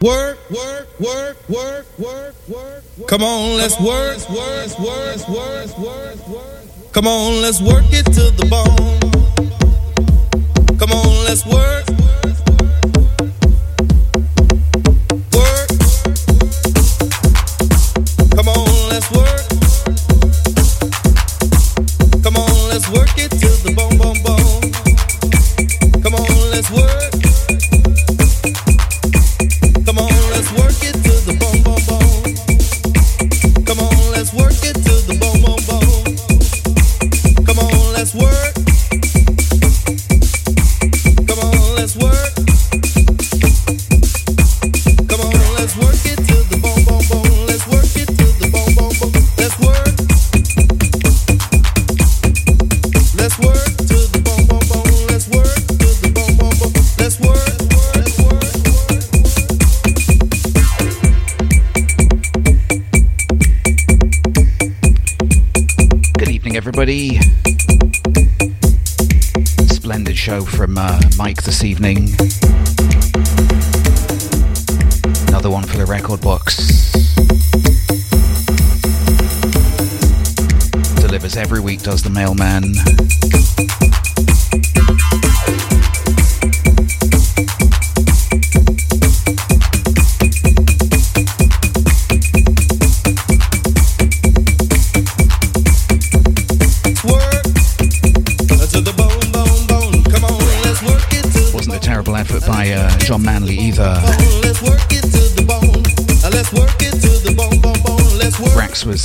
Work, work, work, work, work, work. Come on, let's work, work, work, work, work, work. Come on, let's work it to the bone. Come on, let's work.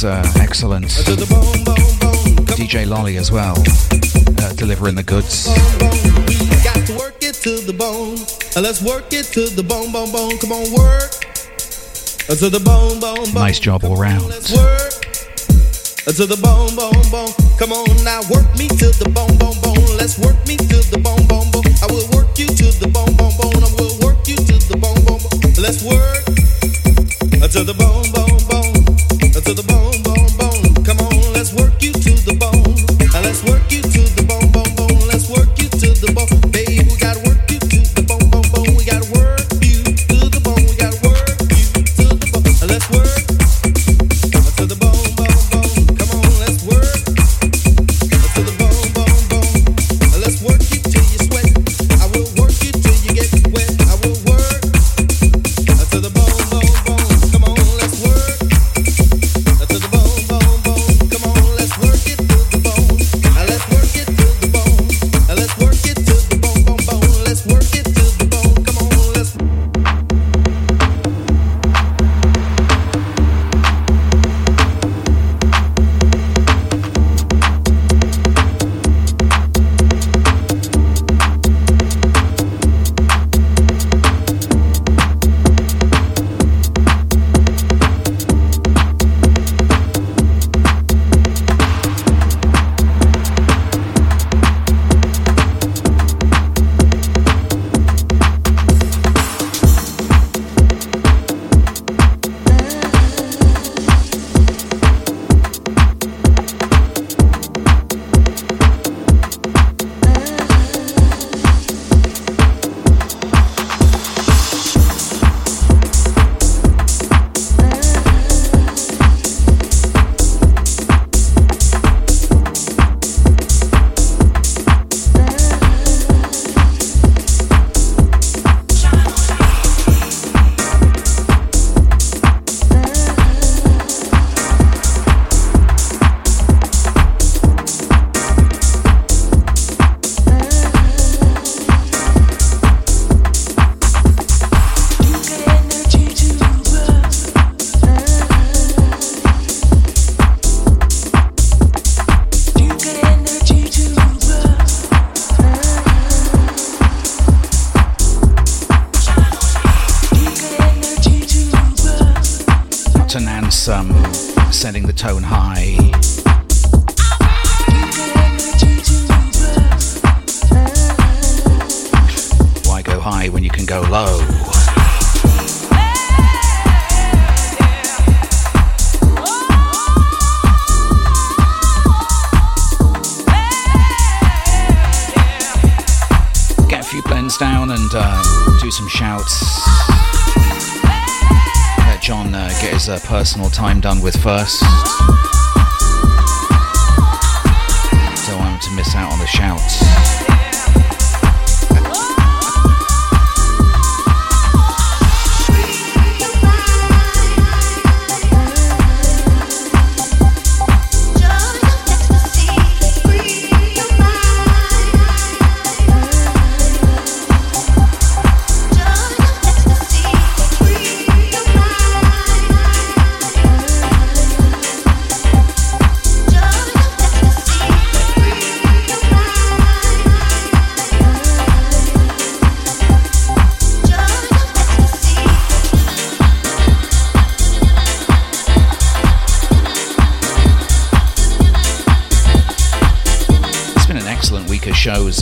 Was uh, excellent. DJ Lolly as well, uh, delivering the goods. Let's work it to the bone, bone, bone. Come on, work to the bone, bone, bone. Nice job all round. Let's work to the bone, bone, bone. Come on now, work me to the bone, bone, bone. Let's work me to the bone, bone, bone. I will work you to the bone, bone, bone. I will work you to the bone, bone, bone. Let's work to the bone, bone, bone.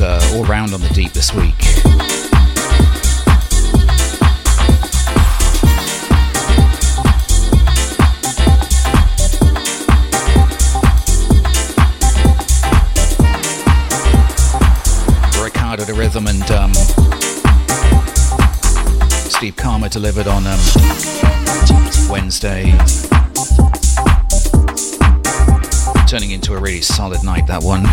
Uh, all round on the deep this week. Ricardo the Rhythm and um, Steve Karma delivered on um, Wednesday. Turning into a really solid night, that one.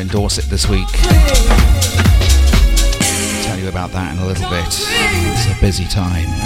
In Dorset this week. I'll tell you about that in a little bit. It's a busy time.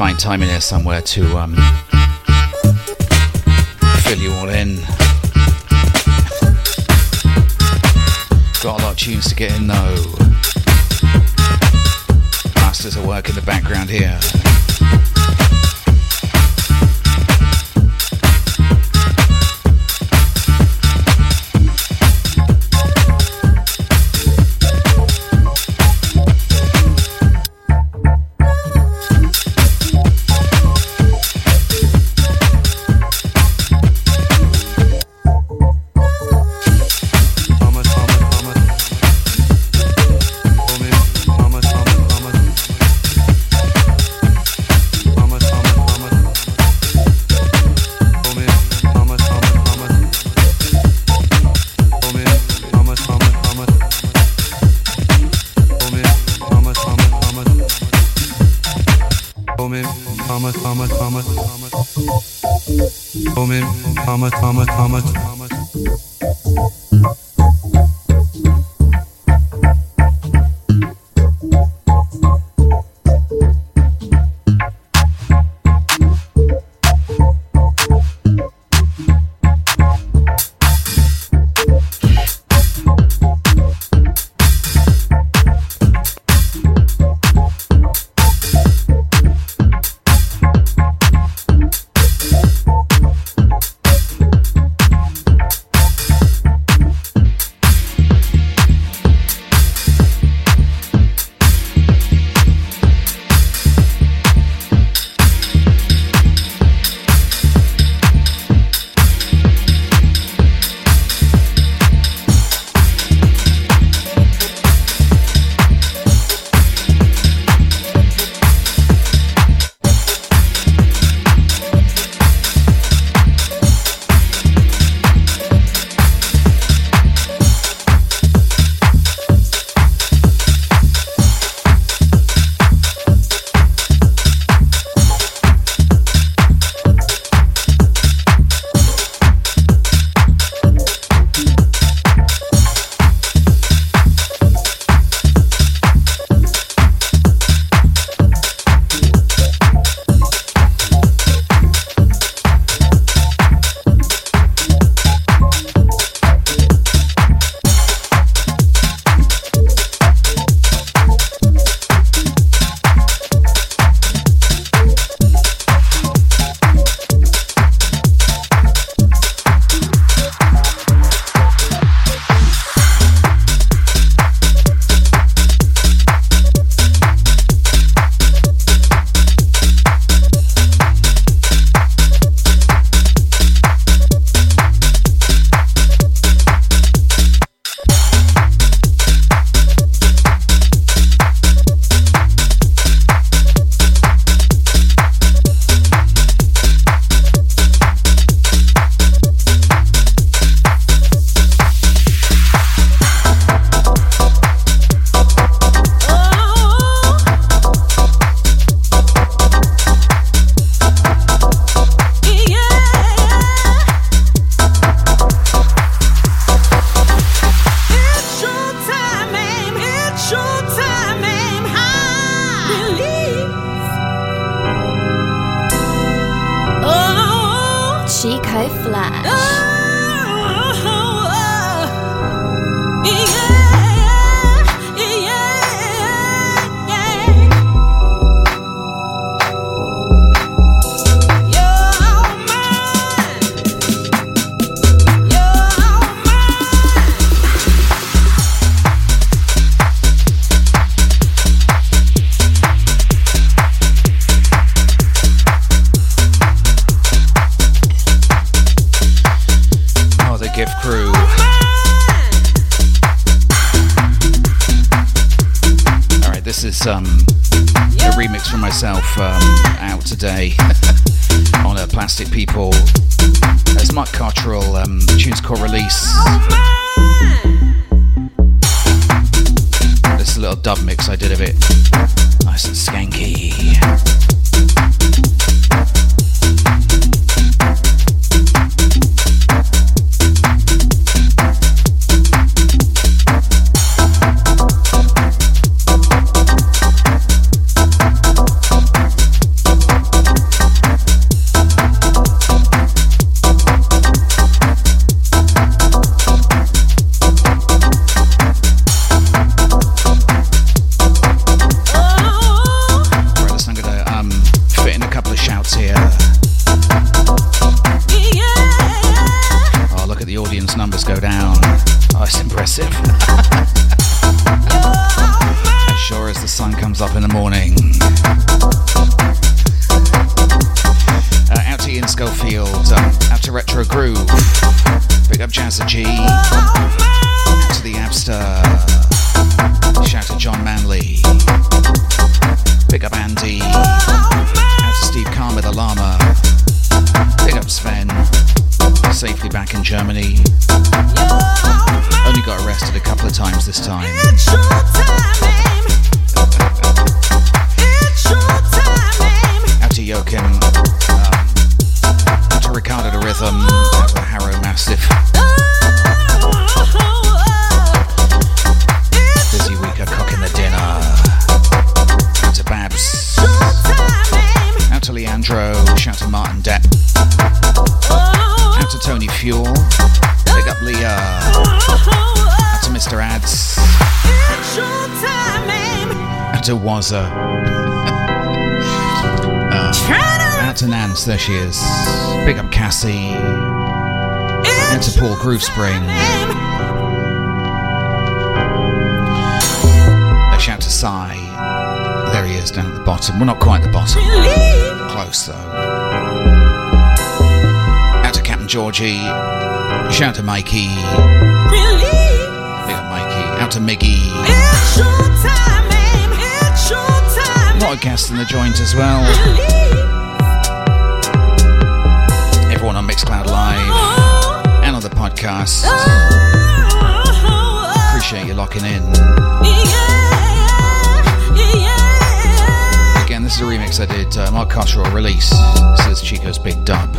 Time in here somewhere to um, fill you all in. Got a lot of tunes to get in though. Masters are working the background here. ど。Uh, there she is. Big up Cassie. To Paul Groovespring. A shout to Sai. There he is down at the bottom. We're not quite at the bottom. Close though. Out to Captain Georgie. Shout to Mikey. Big up Mikey. Out to Miggy. Guest in the joint as well everyone on Mixcloud Live and on the podcast. Appreciate you locking in. Again, this is a remix I did, uh, Mark release. This is Chico's Big Dub.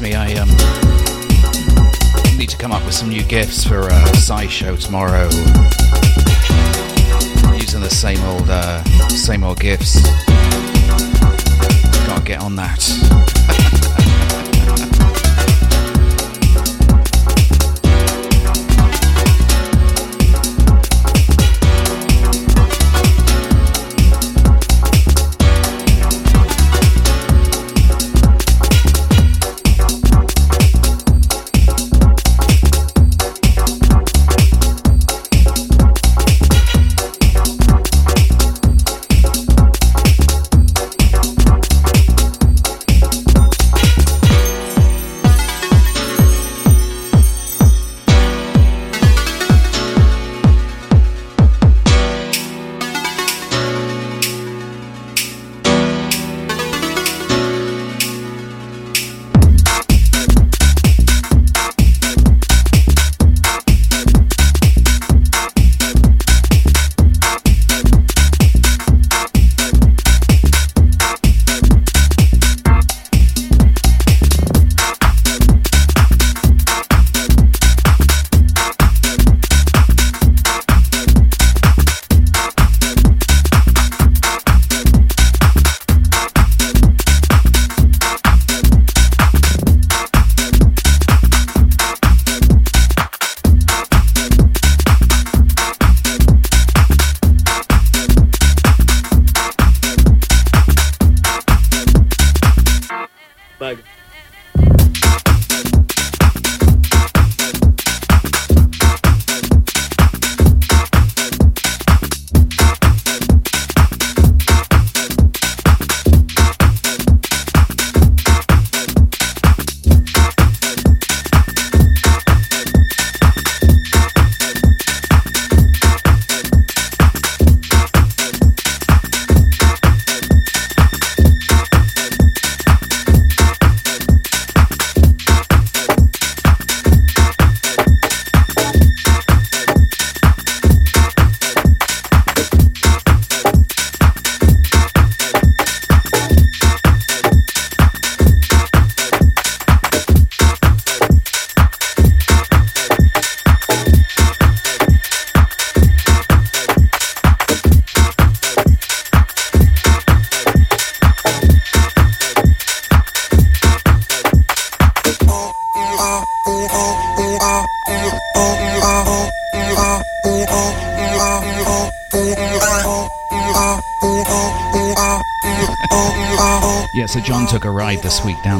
Reminds me, I um, need to come up with some new gifts for a side show tomorrow. Using the same old, uh, same old gifts. Gotta get on that.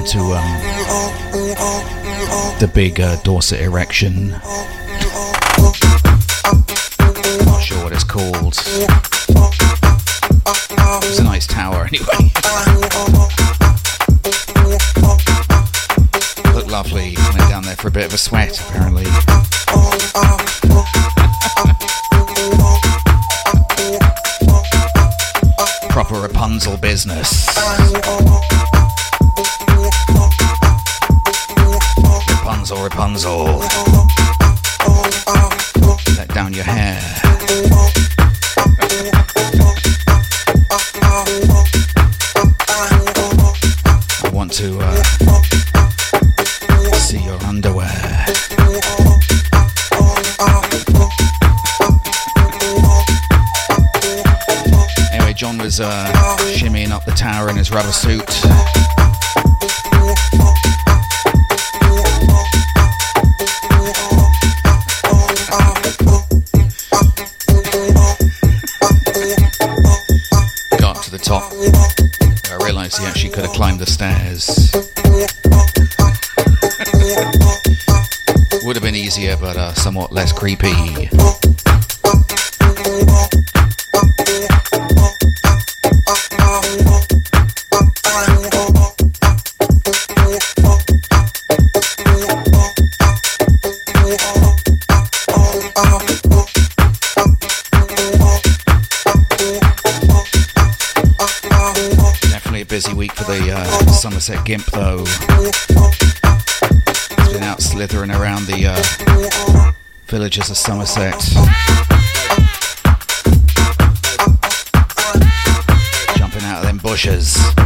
to um, the big uh, Dorset erection. Uh, shimmying up the tower in his rubber suit. Got to the top. I realised he actually could have climbed the stairs. Would have been easier, but uh, somewhat less creepy. Villages of Somerset. Jumping out of them bushes.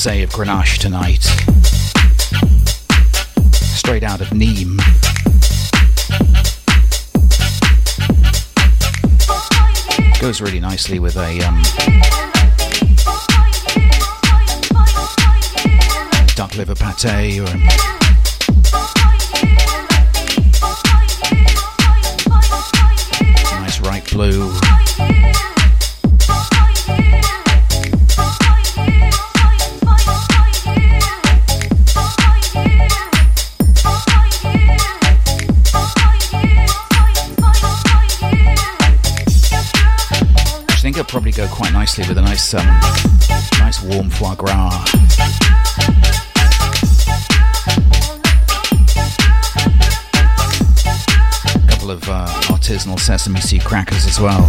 Rosé of Grenache tonight, straight out of Nîmes. Goes really nicely with a um, duck liver pate or a nice, um, nice warm foie gras. A couple of uh, artisanal sesame seed crackers as well.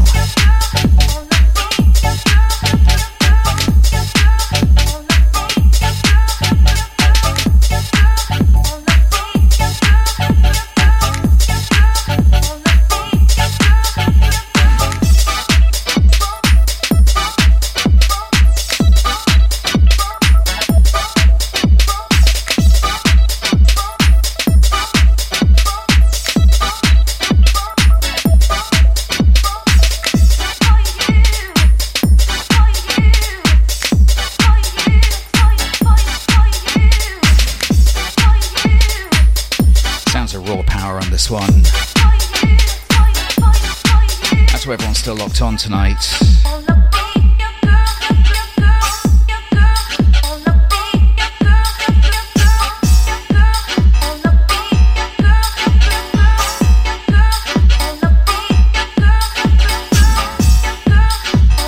On tonight.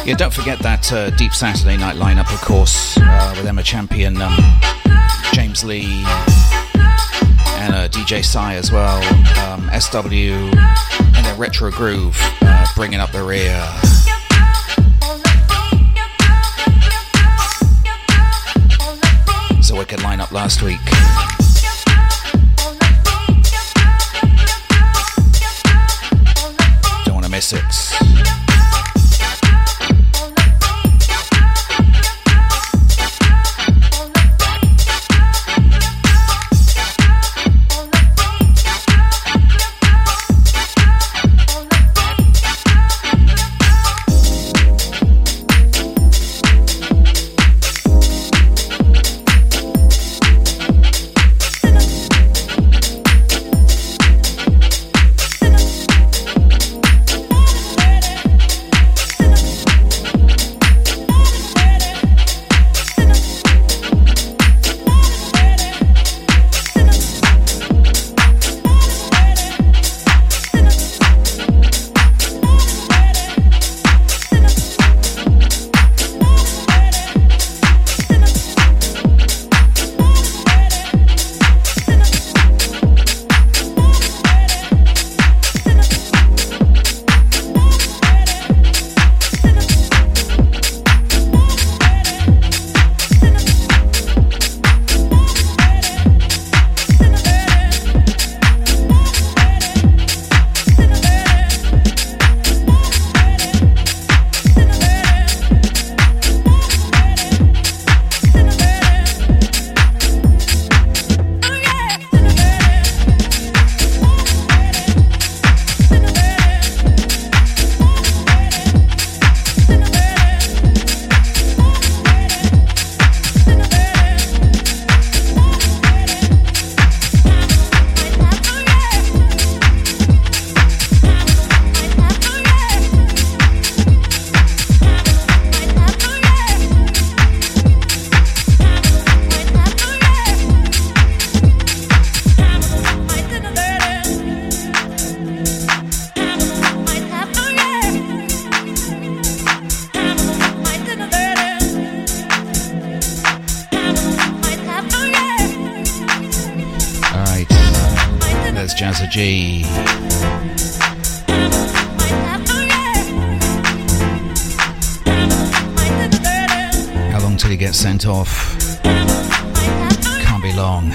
Yeah, don't forget that uh, Deep Saturday Night lineup, of course, uh, with Emma Champion, um, James Lee, and uh, DJ Psy as well, um, SW, and then Retro Groove bringing up the rear. So we could line up last week. to get sent off. Can't be long.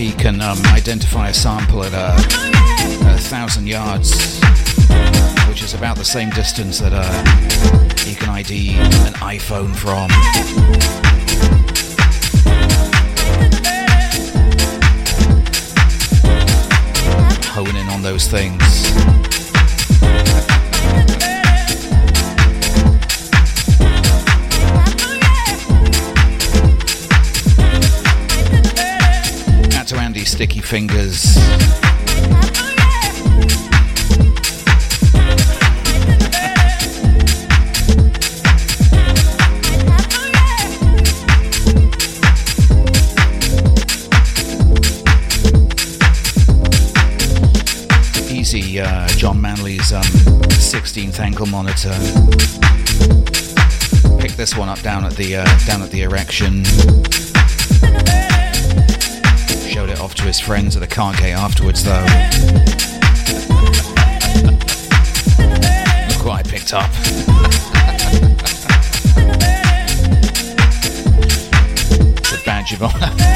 WHT can um, identify a sample at uh, a thousand yards, which is about the same distance that uh, you can ID an iPhone from. Hone in on those things. Fingers. Easy, uh, John Manley's um, 16th ankle monitor. Pick this one up down at the uh, down at the erection to his friends at the car gate afterwards, though. Look what I picked up. a badge of honour.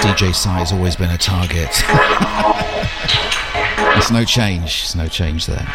DJ Psy has always been a target. it's no change, it's no change there.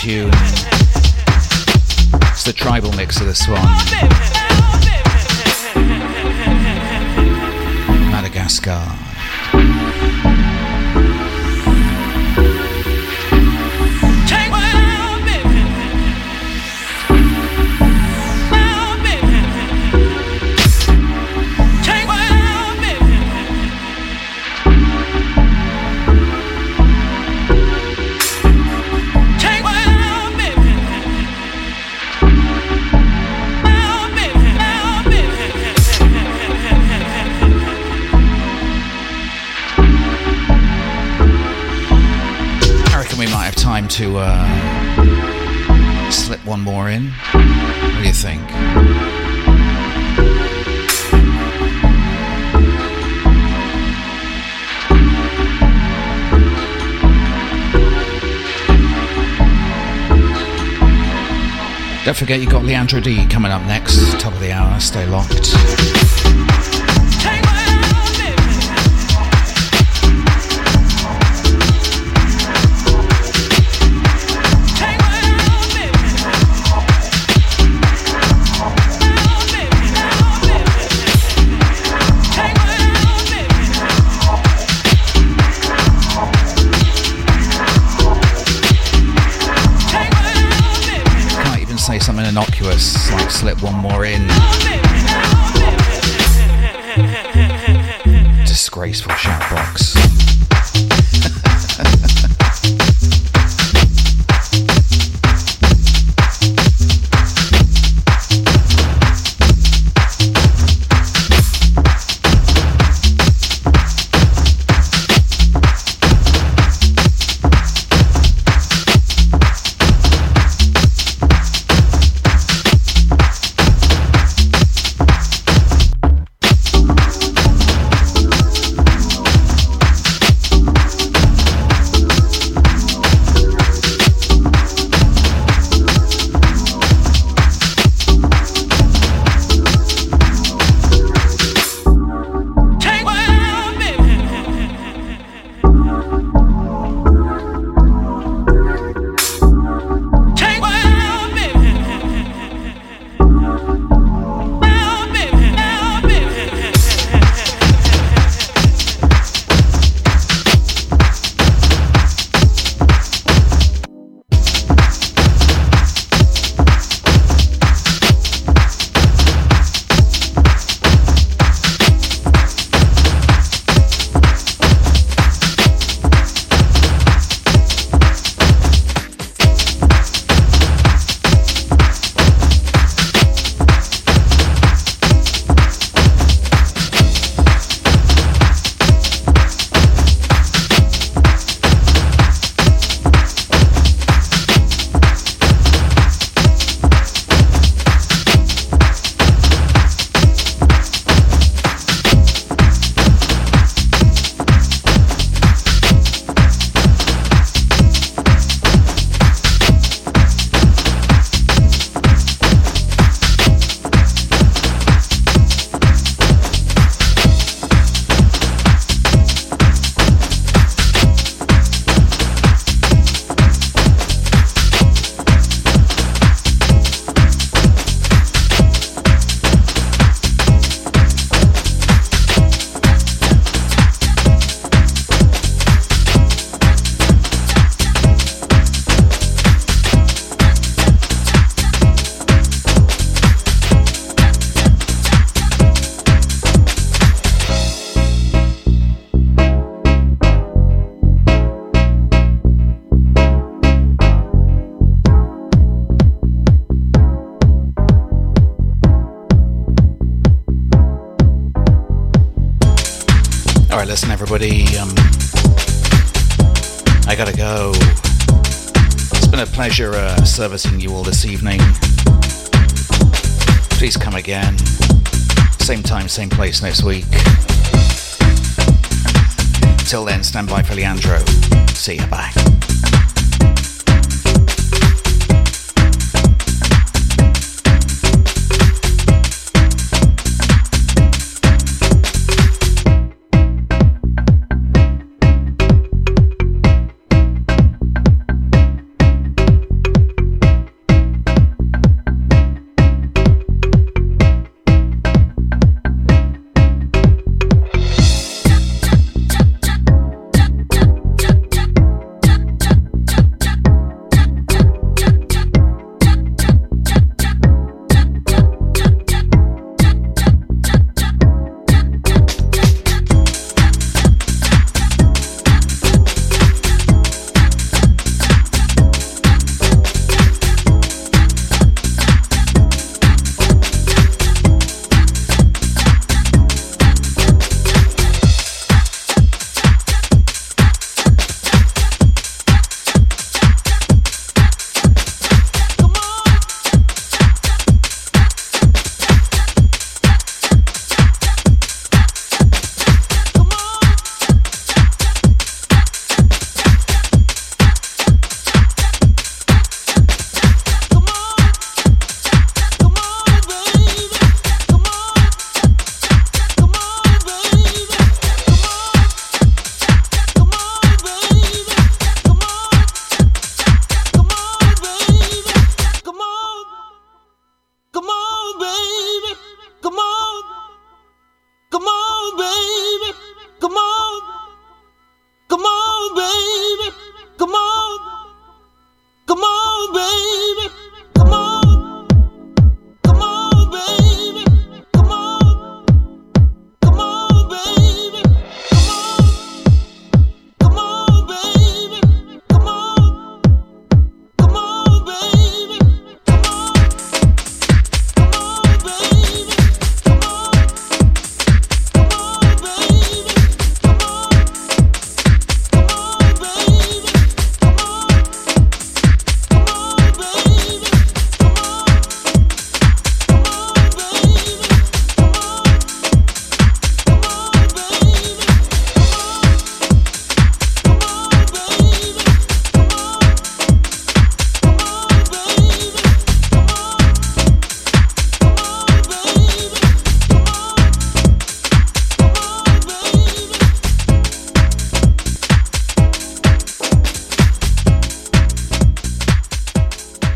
Tune. It's the tribal mix of this one. Madagascar. One more in? What do you think? Don't forget you've got Leandro D coming up next, top of the hour. Stay locked. Slip one more in. Disgraceful shoutbox. Servicing you all this evening. Please come again. Same time, same place next week. Till then, stand by for Leandro. See you. Bye.